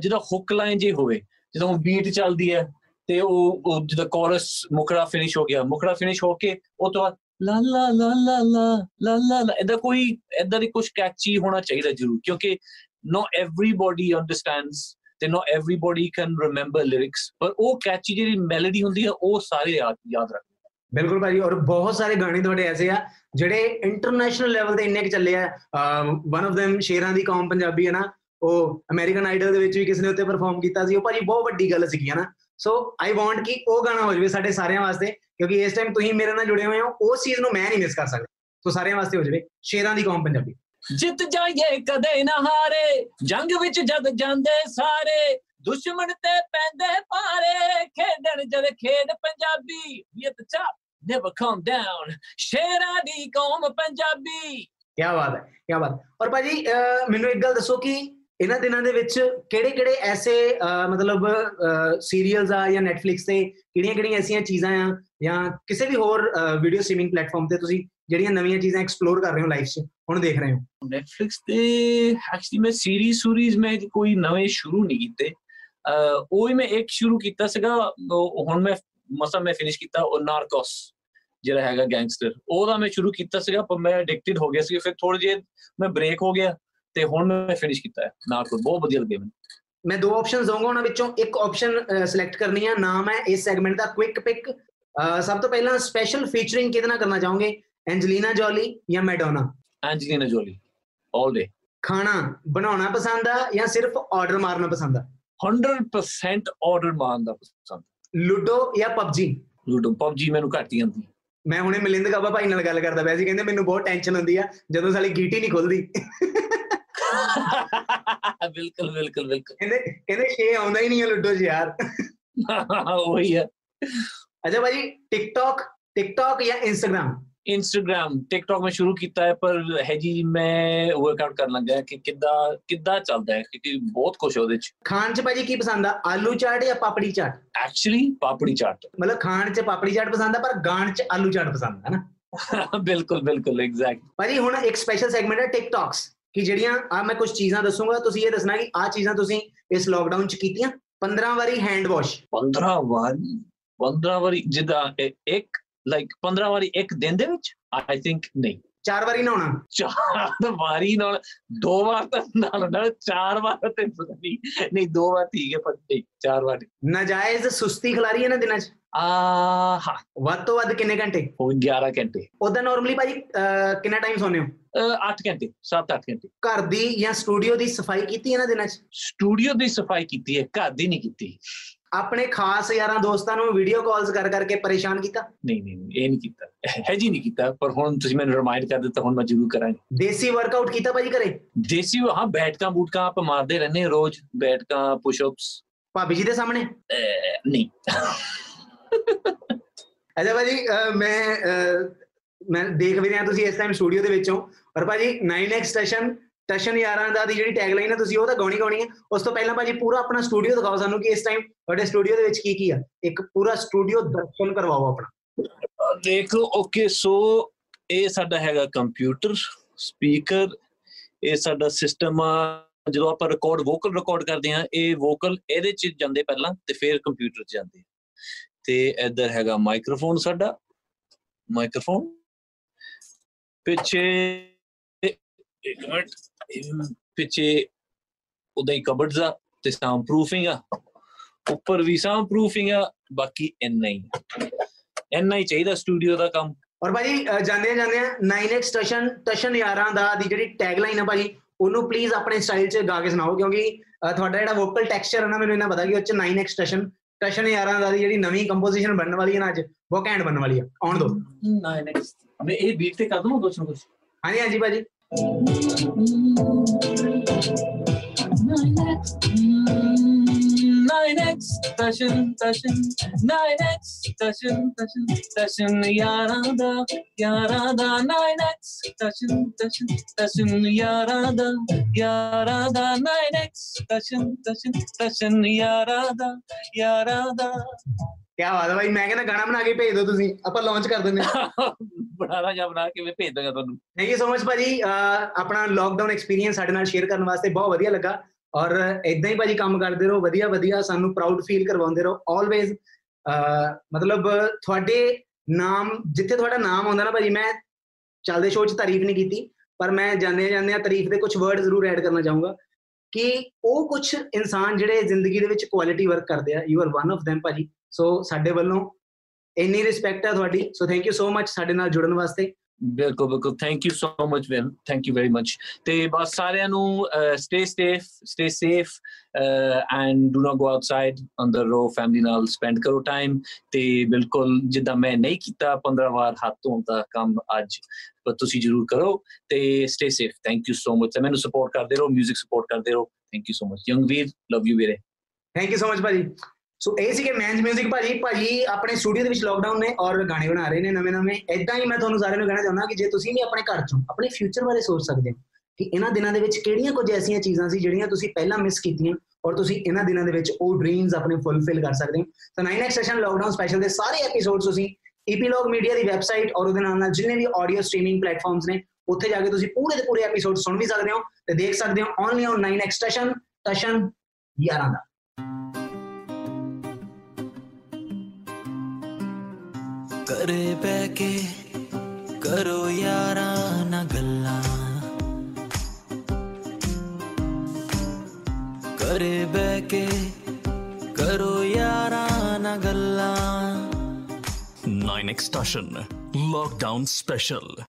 ਜਿਹਦਾ ਹੁੱਕ ਲਾਈਨ ਜੇ ਹੋਵੇ, ਜਦੋਂ ਬੀਟ ਚੱਲਦੀ ਹੈ, ਤੇ ਉਹ ਜਦੋਂ ਕੋਰਸ ਮੁਕੜਾ ਫਿਨਿਸ਼ ਹੋ ਗਿਆ ਮੁਕੜਾ ਫਿਨਿਸ਼ ਹੋ ਕੇ ਉਹ ਤੋਂ ਬਾਅਦ ਲਾ ਲਾ ਲਾ ਲਾ ਲਾ ਲਾ ਲਾ ਇਹਦਾ ਕੋਈ ਇਦਾਂ ਦੀ ਕੁਝ ਕੈਚੀ ਹੋਣਾ ਚਾਹੀਦਾ ਜ਼ਰੂਰ, ਕਿਉਂਕਿ not everybody understands ਤੇ no everybody can remember lyrics ਪਰ ਉਹ ਕੈਚੀ ਜਿਹੜੀ ਮੈਲੋਡੀ ਹੁੰਦੀ ਹੈ, ਉਹ ਸਾਰੇ ਯਾਦ ਯਾਦ ਰੱਖ ਬਿਲਕੁਲ ਭਾਜੀ, ਔਰ ਬਹੁਤ ਸਾਰੇ ਗਾਣੇ ਤੁਹਾਡੇ ਐਸੇ ਆ, ਜਿਹੜੇ ਇੰਟਰਨੈਸ਼ਨਲ ਲੈਵਲ ਤੇ ਇੰਨੇ ਕਿ ਚੱਲੇ ਆ। ਵਨ ਆਫ them ਸ਼ੇਰਾਂ ਦੀ ਕੌਮ ਪੰਜਾਬੀ ਹੈ ਨਾ, ਉਹ ਅਮਰੀਕਨ ਆਈਡਲ ਦੇ ਵਿੱਚ ਵੀ ਕਿਸੇ ਨੇ ਉੱਤੇ ਪਰਫਾਰਮ ਕੀਤਾ ਸੀ, ਉਹ ਭਾਜੀ ਬਹੁਤ ਵੱਡੀ ਗੱਲ ਸੀਗੀ, ਹੈ ਨਾ। ਸੋ ਆਈ ਵਾਂਟ ਕਿ ਉਹ ਗਾਣਾ ਹੋ ਜਾਵੇ ਸਾਡੇ ਸਾਰਿਆਂ ਵਾਸਤੇ, ਕਿਉਂਕਿ ਇਸ ਟਾਈਮ ਤੁਸੀਂ ਮੇਰੇ ਨਾਲ ਜੁੜੇ ਹੋਏ ਹੋ, ਉਸ ਚੀਜ਼ ਨੂੰ ਮੈਂ ਨਹੀਂ ਮਿਸ ਕਰ ਸਕਦਾ। ਸੋ ਸਾਰਿਆਂ ਵਾਸਤੇ ਹੋ ਜਾਵੇ ਸ਼ੇਰਾਂ ਦੀ ਕੌਮ ਪੰਜਾਬੀ। ਜਿੱਤ ਜਾਈਏ ਕਦੇ ਨਾ ਹਾਰੇ ਜੰਗ ਵਿੱਚ ਜਦ ਜਾਂਦੇ ਸਾਰੇ। ਦੁਸ਼ਮਣ ਤੇ ਪੈਂਦੇ ਪਾਰੇ ਖੇਡਣ ਜਦ ਖੇਡ ਪੰਜਾਬੀ। ਯਤ ਚਾ never come down ਸ਼ੇਰਾਂ ਦੀ ਕੌਮ ਪੰਜਾਬੀ। ਕੀ ਬਾਤ ਹੈ ਕੀ ਬਾਤ ਔਰ ਭਾਜੀ ਅਹ, ਮੈਨੂੰ ਇੱਕ ਗੱਲ ਦੱਸੋ ਕਿ ਇਹਨਾਂ ਦਿਨਾਂ ਦੇ ਵਿੱਚ ਕਿਹੜੇ ਕਿਹੜੇ ਐਸੇ ਅਹ, ਮਤਲਬ ਸੀਰੀਅਲਸ ਆ ਜਾਂ ਨੈਟਫਲਿਕਸ ਤੇ ਕਿਹੜੀਆਂ ਕਿਹੜੀਆਂ ਐਸੀਆਂ ਚੀਜ਼ਾਂ ਆ ਜਾਂ ਕਿਸੇ ਵੀ ਹੋਰ ਵੀਡੀਓ ਸਟ੍ਰੀਮਿੰਗ ਪਲੇਟਫਾਰਮ ਤੇ ਤੁਸੀਂ ਜਿਹੜੀਆਂ ਨਵੀਆਂ ਚੀਜ਼ਾਂ ਐਕਸਪਲੋਰ ਕਰ ਰਹੇ ਹੋ ਲਾਈਫ 'ਚ? ਹੁਣ ਦੇਖ ਰਹੇ ਹੋ। ਨੈਟਫਲਿਕਸ ਤੇ ਐਕਚੁਅਲੀ ਮੈਂ ਸੀਰੀਜ਼ ਸੂਰੀਜ਼ ਮੈਂ ਕੋਈ ਨਵੇਂ ਸ਼ੁਰੂ ਨਹੀਂ ਕੀਤੇ। ਉਹ ਹੀ ਮੈਂ ਇੱਕ ਸ਼ੁਰੂ ਕੀਤਾ ਸੀਗਾ ਹੁਣ ਮੈਂ ਮਸਾ ਮੈਂ ਫਿਨਿਸ਼ ਕੀਤਾ ਉਹ ਨਾਰਕੋਸ ਜਿਹੜਾ ਹੈਗਾ ਗੈਂਗਸਟਰ ਉਹਦਾ ਮੈਂ ਸ਼ੁਰੂ ਕੀਤਾ ਸੀਗਾ ਪਰ ਮੈਂ ਐਡਿਕਟਡ ਹੋ ਗਿਆ ਸੀ ਫਿਰ ਥੋੜੇ ਜਿਹੇ ਮੈਂ ਬ੍ਰੇਕ ਹੋ ਗਿਆ ਤੇ ਹੁਣ ਮੈਂ ਫਿਨਿਸ਼ ਕੀਤਾ ਹੈ। ਨਾਰਕੋਸ ਬਹੁਤ ਵਧੀਆ ਲੱਗਿਆ ਮੈਨੂੰ। ਮੈਂ ਦੋ ਆਪਸ਼ਨਸ ਦਊਂਗਾ ਉਹਨਾਂ ਵਿੱਚੋਂ ਇੱਕ ਆਪਸ਼ਨ ਸਿਲੈਕਟ ਕਰਨੀ ਹੈ ਨਾਮ ਹੈ ਇਸ ਸੈਗਮੈਂਟ ਦਾ ਕੁਇਕ ਪਿਕ ਸਭ ਤੋਂ ਪਹਿਲਾਂ ਸਪੈਸ਼ਲ ਫੀਚਰਿੰਗ ਕਿਹਦੇ ਨਾਲ ਕਰਨਾ ਚਾਹੋਗੇ? ਐਂਜਲੀਨਾ ਜੋਲੀ ਜਾਂ Madonna Angelina Jolie all day ਖਾਣਾ ਬਣਾਉਣਾ ਪਸੰਦ ਆ ਜਾਂ ਸਿਰਫ ਆਰਡਰ ਮਾਰਨਾ ਪਸੰਦ ਆ? 100% ਆਰਡਰ ਮਾਰਨ ਪਸੰਦ। ਲੂਡੋ ਜਾਂ ਪਬਜੀ? ਲੂਡੋ ਪਬਜੀ ਮੈਨੂੰ ਘੱਟ ਹੀ ਆਉਂਦੀ। ਮੈਂ ਹੁਣੇ ਮਿਲਿੰਦ ਗਾਬਾ ਭਾਈ ਨਾਲ ਗੱਲ ਕਰਦਾ ਪਿਆ ਸੀ ਕਹਿੰਦੇ ਮੈਨੂੰ ਬਹੁਤ ਟੈਨਸ਼ਨ ਹੁੰਦੀ ਆ ਜਦੋਂ ਸਾਲੀ ਗੀਟੀ ਨਹੀਂ ਖੁੱਲਦੀ। ਬਿਲਕੁਲ ਬਿਲਕੁਲ ਬਿਲਕੁਲ। ਕਹਿੰਦੇ ਕਹਿੰਦੇ ਛੇ ਆਉਂਦਾ ਹੀ ਨਹੀਂ ਆ ਲੂਡੋ 'ਚ ਯਾਰ। ਉਹੀ ਹੈ ਅੱਛਾ ਭਾਜੀ ਟਿਕਟੌਕ ਟਿਕਟੌਕ ਜਾਂ ਇੰਸਟਾਗ੍ਰam ਇੰਸਟਾਗ੍ਰam ਟਿਕਟੌਕ ਮੈਂ ਸ਼ੁਰੂ ਕੀਤਾ ਹੈ ਪਰ ਹੈ ਜੀ ਮੈਂ ਵਰਕਆਊਟ ਕਰਨ ਲੱਗਾ ਕਿ ਕਿੱਦਾਂ ਕਿੱਦਾਂ ਚੱਲਦਾ ਹੈ ਕਿਉਂਕਿ ਬਹੁਤ ਕੁਝ ਉਹਦੇ ਚ। ਖਾਣ 'ਚ ਭਾਜੀ ਕੀ ਪਸੰਦ ਆ? ਆਲੂ ਚਾਟ ਜਾਂ ਪਾਪੜੀ ਚਾਟ? ਐਕਚੁਅਲੀ ਪਾਪੜੀ ਚਾਟ। ਮਤਲਬ ਖਾਣ 'ਚ ਪਾਪੜੀ ਚਾਟ ਪਸੰਦ ਆ ਪਰ ਗਾਣ 'ਚ ਆਲੂ ਚਾਟ ਪਸੰਦ ਆ ਨਾ? ਬਿਲਕੁਲ ਬਿਲਕੁਲ ਐਗਜ਼ੈਕਟ ਭਾਜੀ ਹੁਣ ਇੱਕ ਸਪੈਸ਼ਲ ਸੈਗਮੈਂਟ ਹੈ ਟਿਕਟੌਕਸ ਕਿ ਜਿਹੜੀਆਂ ਆ ਮੈਂ ਕੁਝ ਚੀਜ਼ਾਂ ਦੱਸੂਗਾ ਤੁਸੀਂ ਇਹ ਦੱਸਣਾ ਕਿ ਆ ਚੀਜ਼ਾਂ ਤੁਸੀਂ ਇਸ ਲੋਕਡਾਊਨ 'ਚ ਕੀਤੀਆਂ। 15 ਵਾਰੀ ਹੈਂਡ ਵਾਸ਼ 15 ਵਾਰੀ 15 ਵਾਰੀ ਜਿੱਦਾਂ ਇੱਕ ਲਾਈਕ 15 ਵਾਰੀ ਇੱਕ ਦਿਨ ਦੇ ਵਿੱਚ? ਆਈ ਥਿੰਕ ਨਹੀਂ। ਚਾਰ ਵਾਰੀ ਨਹਾਉਣਾ। ਚਾਰ ਵਾਰੀ ਨਾਲ ਦੋ ਵਾਰ ਤਾਂ ਨਾਲ ਨਾਲ ਚਾਰ ਵਾਰ ਤੇ ਨਹੀਂ। ਨਹੀਂ ਦੋ ਵਾਰ ਠੀਕ ਹੈ ਪਰ ਨਹੀਂ ਚਾਰ ਵਾਰ ਨਾਜਾਇਜ਼ ਸੁਸਤੀ ਖਿਲਾਰੀ ਇਹਨਾਂ ਦਿਨਾਂ 'ਚ? ਆ ਹਾਂ। ਵੱਧ ਤੋਂ ਵੱਧ ਕਿੰਨੇ ਘੰਟੇ? ਉਹ 11 ਘੰਟੇ। ਉਹਦਾ ਨਾਰਮਲੀ ਅਹ, ਕਿੰਨਾ ਟਾਈਮ ਸੌਂਦੇ ਹੋ? 8 ਘੰਟੇ 7-8 ਘੰਟੇ। ਘਰ ਦੀ ਜਾਂ ਸਟੂਡੀਓ ਦੀ ਸਫ਼ਾਈ ਕੀਤੀ ਇਹਨਾਂ ਦਿਨਾਂ 'ਚ? ਸਟੂਡੀਓ ਦੀ ਸਫ਼ਾਈ ਕੀਤੀ ਹੈ ਘਰ ਦੀ ਨਹੀਂ ਕੀਤੀ। ਆਪਣੇ ਖਾਸ ਯਾਰਾਂ ਦੋਸਤਾਂ ਨੂੰ ਵੀਡੀਓ ਕਾਲਸ ਕਰ ਕਰਕੇ ਪਰੇਸ਼ਾਨ ਕੀਤਾ? ਨਹੀਂ ਨਹੀਂ ਇਹ ਨਹੀਂ ਕੀਤਾ। ਹੈ ਜੀ ਨਹੀਂ ਕੀਤਾ ਪਰ ਹੁਣ ਤੁਸੀਂ ਮੈਨੂੰ ਰਿਮਾਈਂਡ ਕਰ ਦਿੱਤਾ ਹੁਣ ਮੈਂ ਜ਼ਰੂਰ ਕਰਾਂਗਾ। ਦੇਸੀ ਵਰਕਆਊਟ ਕੀਤਾ ਭਾਜੀ ਘਰੇ? ਦੇਸੀ ਹਾਂ ਬੈਠਕਾਂ ਬੂਟਕਾਂ ਆਪ ਮਾਰਦੇ ਰਹਿੰਦੇ ਰੋਜ਼ ਬੈਠਕਾਂ ਪੁਸ਼ਅਪਸ ਭਾਬੀ ਜੀ ਦੇ ਸਾਹਮਣੇ? ਨਹੀਂ। ਅੱਛਾ ਭਾਜੀ ਮੈਂ ਮੈਂ ਦੇਖ ਵੀ ਰਿਹਾ ਤੁਸੀਂ ਇਸ ਟਾਈਮ ਸਟੂਡੀਓ ਦੇ ਵਿੱਚੋਂ। ਔਰ ਭਾਜੀ 9x ਸਟੇਸ਼ਨ ਟਸ਼ਨ ਯਾਰਾਂ ਦਾ ਦੀ ਜਿਹੜੀ ਟੈਗਲਾਈਨ ਹੈ ਤੁਸੀਂ ਉਹ ਤਾਂ ਗਾਉਣੀ ਗਾਉਣੀ ਹੈ ਉਸ ਤੋਂ ਪਹਿਲਾਂ ਭਾਜੀ ਪੂਰਾ ਆਪਣਾ ਸਟੂਡੀਓ ਦਿਖਾਓ ਸਾਨੂੰ ਕਿ ਇਸ ਟਾਈਮ ਤੁਹਾਡੇ ਸਟੂਡੀਓ ਦੇ ਵਿੱਚ ਕੀ ਕੀ ਆ। ਇੱਕ ਪੂਰਾ ਸਟੂਡੀਓ ਦਰਸ਼ਨ ਕਰਵਾਓ ਆਪਣਾ। ਦੇਖ ਲਓ ਓਕੇ ਸੋ ਇਹ ਸਾਡਾ ਹੈਗਾ ਕੰਪਿਊਟਰ ਸਪੀਕਰ ਇਹ ਸਾਡਾ ਸਿਸਟਮ ਆ। ਜਦੋਂ ਆਪਾਂ ਰਿਕਾਰਡ ਵੋਕਲ ਰਿਕਾਰਡ ਕਰਦੇ ਆ ਇਹ ਵੋਕਲ ਇਹਦੇ ਚ ਜਾਂਦੇ ਪਹਿਲਾਂ ਤੇ ਫਿਰ ਕੰਪਿਊਟਰ ਚ ਜਾਂਦੇ ਆ। ਤੇ ਇੱਧਰ ਹੈਗਾ ਮਾਈਕ੍ਰੋਫੋਨ ਸਾਡਾ ਮਾਈਕ੍ਰੋਫੋਨ ਪਿੱਛੇ ਇੱਕ ਮਿੰਟ। ਇਹ ਪਿੱਛੇ ਉਹਦਾ ਹੀ ਕਬਰਡਸ ਆ ਤੇ ਸਾਊਂਡ ਪ੍ਰੂਫਿੰਗ ਆ। ਉੱਪਰ ਵੀ ਸਾਊਂਡ ਪ੍ਰੂਫਿੰਗ ਆ ਬਾਕੀ ਇੰਨਾ ਹੀ। ਇੰਨਾ ਹੀ ਚਾਹੀਦਾ ਸਟੂਡੀਓ ਦਾ ਕੰਮ। ਔਰ ਭਾਜੀ ਜਾਂਦੇ ਜਾਂਦੇ 9x ਸਟੇਸ਼ਨ ਟਸ਼ਨ ਯਾਰਾਂ ਦਾ ਦੀ ਜਿਹੜੀ ਟੈਗਲਾਈਨ ਹੈ ਭਾਜੀ ਉਹਨੂੰ ਪਲੀਜ਼ ਆਪਣੇ ਸਟਾਈਲ 'ਚ ਗਾ ਕੇ ਸੁਣਾਓ ਕਿਉਂਕਿ ਤੁਹਾਡਾ ਜਿਹੜਾ ਵੋਕਲ ਟੈਕਸਚਰ ਹੈ ਨਾ ਮੈਨੂੰ ਇਹਨਾਂ ਪਤਾ ਕਿ ਉਹ 'ਚ 9x ਸਟੇਸ਼ਨ ਟਸ਼ਨ ਯਾਰਾਂ ਦਾ ਦੀ ਜਿਹੜੀ ਨਵੀਂ ਕੰਪੋਜੀਸ਼ਨ ਬਣਨ ਵਾਲੀ ਹੈ ਨਾ ਅੱਜ ਉਹ ਘੈਂਟ ਬਣਨ ਵਾਲੀ ਆ। ਆਉਣ ਦੋ। ਨਾ ਨੈਕਸਟ ਮੈਂ ਇਹ ਬੀਟ ਤੇ ਕਰ ਦਵਾਂ ਕੁਛ ਨਾ ਕੁਛ। ਹਾਂਜੀ ਹਾਂਜੀ ਭਾਜੀ। Ninex taşın taşın. Ninex taşın taşın. Taşın yarada yarada. Ninex taşın taşın. Taşın yarada yarada. Ninex taşın taşın. Taşın yarada yarada. Da nine X station station station yaran da yaran da ਕੀ ਬਾਤ ਹੈ ਭਾਈ ਮੈਂ ਕਹਿੰਦਾ ਗਾਣਾ ਬਣਾ ਕੇ ਭੇਜ ਦਿਓ ਤੁਸੀਂ ਆਪਾਂ launch ਕਰ ਦਿੰਦੇ ਬਣਾਣਾ ਜਾਂ ਬਣਾ ਕੇ ਮੈਂ ਭੇਜ ਦਾਂਗਾ ਤੁਹਾਨੂੰ। ਥੈਂਕ ਯੂ ਸੋ ਮਚ ਭਾਜੀ ਆਪਣਾ ਲੋਕਡਾਊਨ ਐਕਸਪੀਰੀਅੰਸ ਸਾਡੇ ਨਾਲ ਸ਼ੇਅਰ ਕਰਨ ਵਾਸਤੇ ਬਹੁਤ ਵਧੀਆ ਲੱਗਾ। ਔਰ ਇਦਾਂ ਹੀ ਭਾਜੀ ਕੰਮ ਕਰਦੇ ਰਹੋ ਵਧੀਆ ਵਧੀਆ ਸਾਨੂੰ ਪ੍ਰਾਊਡ ਫੀਲ ਕਰਵਾਉਂਦੇ ਰਹੋ ਆਲਵੇਜ਼ ਮਤਲਬ ਤੁਹਾਡੇ ਨਾਮ ਜਿੱਥੇ ਤੁਹਾਡਾ ਨਾਮ ਆਉਂਦਾ ਨਾ ਭਾਜੀ ਮੈਂ ਚੱਲਦੇ ਸ਼ੋਅ 'ਚ ਤਾਰੀਫ ਨਹੀਂ ਕੀਤੀ ਪਰ ਮੈਂ ਜਾਂਦੇ ਜਾਂਦੇ ਆ ਤਾਰੀਫ ਦੇ ਕੁਝ ਵਰਡ ਜ਼ਰੂਰ ਐਡ ਕਰਨਾ ਚਾਹੂੰਗਾ ਕਿ ਉਹ ਕੁਝ ਇਨਸਾਨ ਜਿਹੜੇ ਜ਼ਿੰਦਗੀ ਦੇ ਵਿੱਚ ਕੁਆਲਿਟੀ ਵਰਕ ਕਰਦੇ ਆ you are one of them ਭਾਜੀ। ਸੋ ਸਾਡੇ ਵੱਲੋਂ ਇੰਨੀ ਰਿਸਪੈਕਟ ਹੈ ਤੁਹਾਡੀ। So thank you so much ਸਾਡੇ ਨਾਲ ਜੁੜਨ ਵਾਸਤੇ। ਬਿਲਕੁਲ ਬਿਲਕੁਲ। Thank you so much when thank you very much ਤੇ ਬਸ ਸਾਰਿਆਂ ਨੂੰ stay safe stay safe and do not go outside ਅੰਦਰ ਰੋ ਫੈਮਿਲੀ ਨਾਲ ਸਪੈਂਡ ਕਰੋ ਟਾਈਮ ਤੇ ਬਿਲਕੁਲ ਜਿੱਦਾਂ ਮੈਂ ਨਹੀਂ ਕੀਤਾ 15 ਵਾਰ ਹੱਥ ਧੋਣ ਦਾ ਕੰਮ ਅੱਜ ਪਰ ਤੁਸੀਂ ਜਰੂਰ ਕਰੋ ਤੇ stay safe thank you so much ਮੈਨੂੰ ਸਪੋਰਟ ਕਰਦੇ ਰਹੋ 뮤직 ਸਪੋਰਟ ਕਰਦੇ ਰਹੋ। Thank you so much young Veer love you ਵੀਰੇ। ਥੈਂਕ ਯੂ ਸੋ ਮਚ ਭਾਜੀ। ਸੋ ਇਹ ਸੀਗੇ ਮੈਨਜ 뮤직 ਭਾਜੀ। ਭਾਜੀ, ਆਪਣੇ ਸਟੂਡੀਓ ਦੇ ਵਿੱਚ ਲੋਕਡਾਊਨ ਨੇ ਔਰ ਗਾਣੇ ਬਣਾ ਰਹੇ ਨੇ ਨਵੇਂ ਨਵੇਂ। ਇਦਾਂ ਹੀ ਮੈਂ ਤੁਹਾਨੂੰ ਸਾਰਿਆਂ ਨੂੰ ਕਹਿਣਾ ਚਾਹੁੰਦਾ ਕਿ ਜੇ ਤੁਸੀਂ ਵੀ ਆਪਣੇ ਘਰ ਚੋਂ ਆਪਣੇ ਫਿਊਚਰ ਬਾਰੇ ਸੋਚ ਸਕਦੇ ਹੋ ਕਿ ਇਹਨਾਂ ਦਿਨਾਂ ਦੇ ਵਿੱਚ ਕਿਹੜੀਆਂ ਕੁਝ ਐਸੀਆਂ ਚੀਜ਼ਾਂ ਸੀ ਜਿਹੜੀਆਂ ਤੁਸੀਂ ਪਹਿਲਾਂ ਮਿਸ ਕੀਤੀਆਂ ਔਰ ਤੁਸੀਂ ਇਹਨਾਂ ਦਿਨਾਂ ਦੇ ਵਿੱਚ ਉਹ ਡ੍ਰੀਮਸ ਆਪਣੇ ਫੁੱਲਫਿਲ ਕਰ ਸਕਦੇ ਹੋ। ਤਾਂ 9x ਸੈਸ਼ਨ ਲੋਕਡਾਊਨ ਸਪੈਸ਼ਲ ਦੇ ਸਾਰੇ ਐਪੀਸੋਡਸ ਤੁਸੀਂ ਈਪੀਲੌਗ ਮੀਡੀਆ ਦੀ ਵੈਬਸਾਈਟ ਔਰ ਉਹਦੇ ਨਾਲ ਨਾਲ ਜਿੰਨੇ ਵੀ ਆਡੀਓ ਸਟ੍ਰੀਮਿੰਗ ਪਲੇਟਫਾਰਮਸ ਨੇ, ਉੱਥੇ ਜਾ ਕੇ ਤੁਸੀਂ ਪੂਰੇ ਦੇ ਪੂਰੇ ਐਪੀਸੋਡ ਸੁਣ ਵੀ ਸਕਦੇ ਹੋ ਤੇ ਦੇਖ ਸਕਦੇ ਹੋ। Only on 9x station station 11 ਦਾ। ਘਰੇ ਬਹਿ ਕੇ ਕਰੋ ਯਾਰਾਂ ਨਾ ਗੱਲਾਂ ਘਰੇ ਬਹਿ ਕੇ ਕਰੋ ਯਾਰਾਂ ਨਾ ਗੱਲਾਂ 9X Station Lockdown Special.